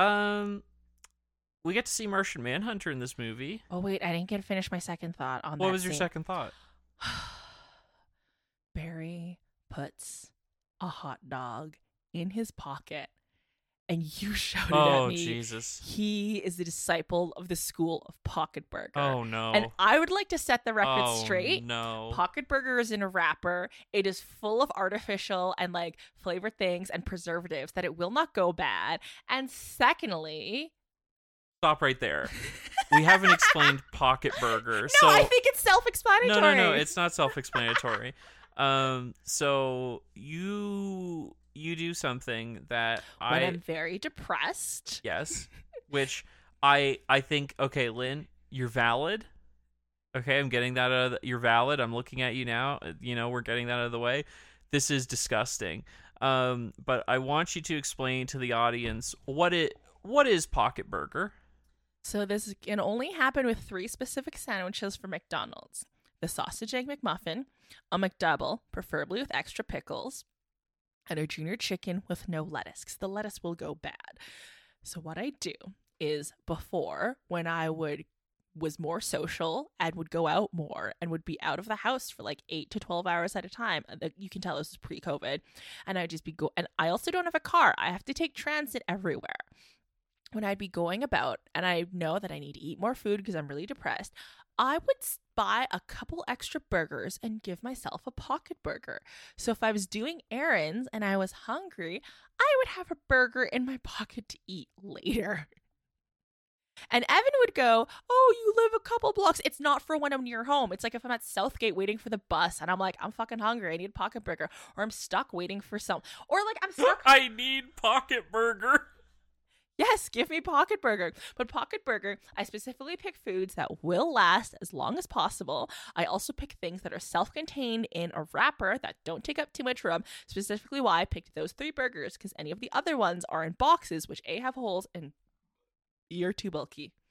Um, we get to see Martian Manhunter in this movie. Oh wait, I didn't get to finish my second thought on that. What was your scene. second thought? Barry puts a hot dog in his pocket, and you shouted Oh at me. Jesus! He is the disciple of the school of Pocket Burger. Oh no! And I would like to set the record oh, straight. No. Pocket Burger is in a wrapper. It is full of artificial and like flavored things and preservatives that it will not go bad. And secondly, Stop right there. We haven't explained Pocket Burger. no, so I think it's self-explanatory. no, no, no. It's not self-explanatory. um, so you you do something that when I I'm very depressed. yes, which I I think okay, Lynn, you're valid. Okay, I'm getting that out of the, you're valid. I'm looking at you now. Uh, You know, we're getting that out of the way. This is disgusting. Um, but I want you to explain to the audience what it what is Pocket Burger. So this can only happen with three specific sandwiches for McDonald's: the sausage egg McMuffin, a McDouble, preferably with extra pickles, and a junior chicken with no lettuce, because the lettuce will go bad. So what I do is before, when I would was more social and would go out more and would be out of the house for like eight to 12 hours at a time. Uh, you can tell this is pre COVID. And I'd just be go, and I also don't have a car. I have to take transit everywhere. When I'd be going about and I know that I need to eat more food because I'm really depressed, I would buy a couple extra burgers and give myself a pocket burger. So if I was doing errands and I was hungry, I would have a burger in my pocket to eat later. And Evan would go, Oh, you live a couple blocks. It's not for when I'm near home. It's like if I'm at Southgate waiting for the bus and I'm like, I'm fucking hungry. I need a pocket burger. Or I'm stuck waiting for some. Or like I'm stuck. I need Pocket Burger. Yes, give me pocket burger. But pocket burger, I specifically pick foods that will last as long as possible. I also pick things that are self contained in a wrapper that don't take up too much room. Specifically, why I picked those three burgers because any of the other ones are in boxes, which A have holes and you're too bulky.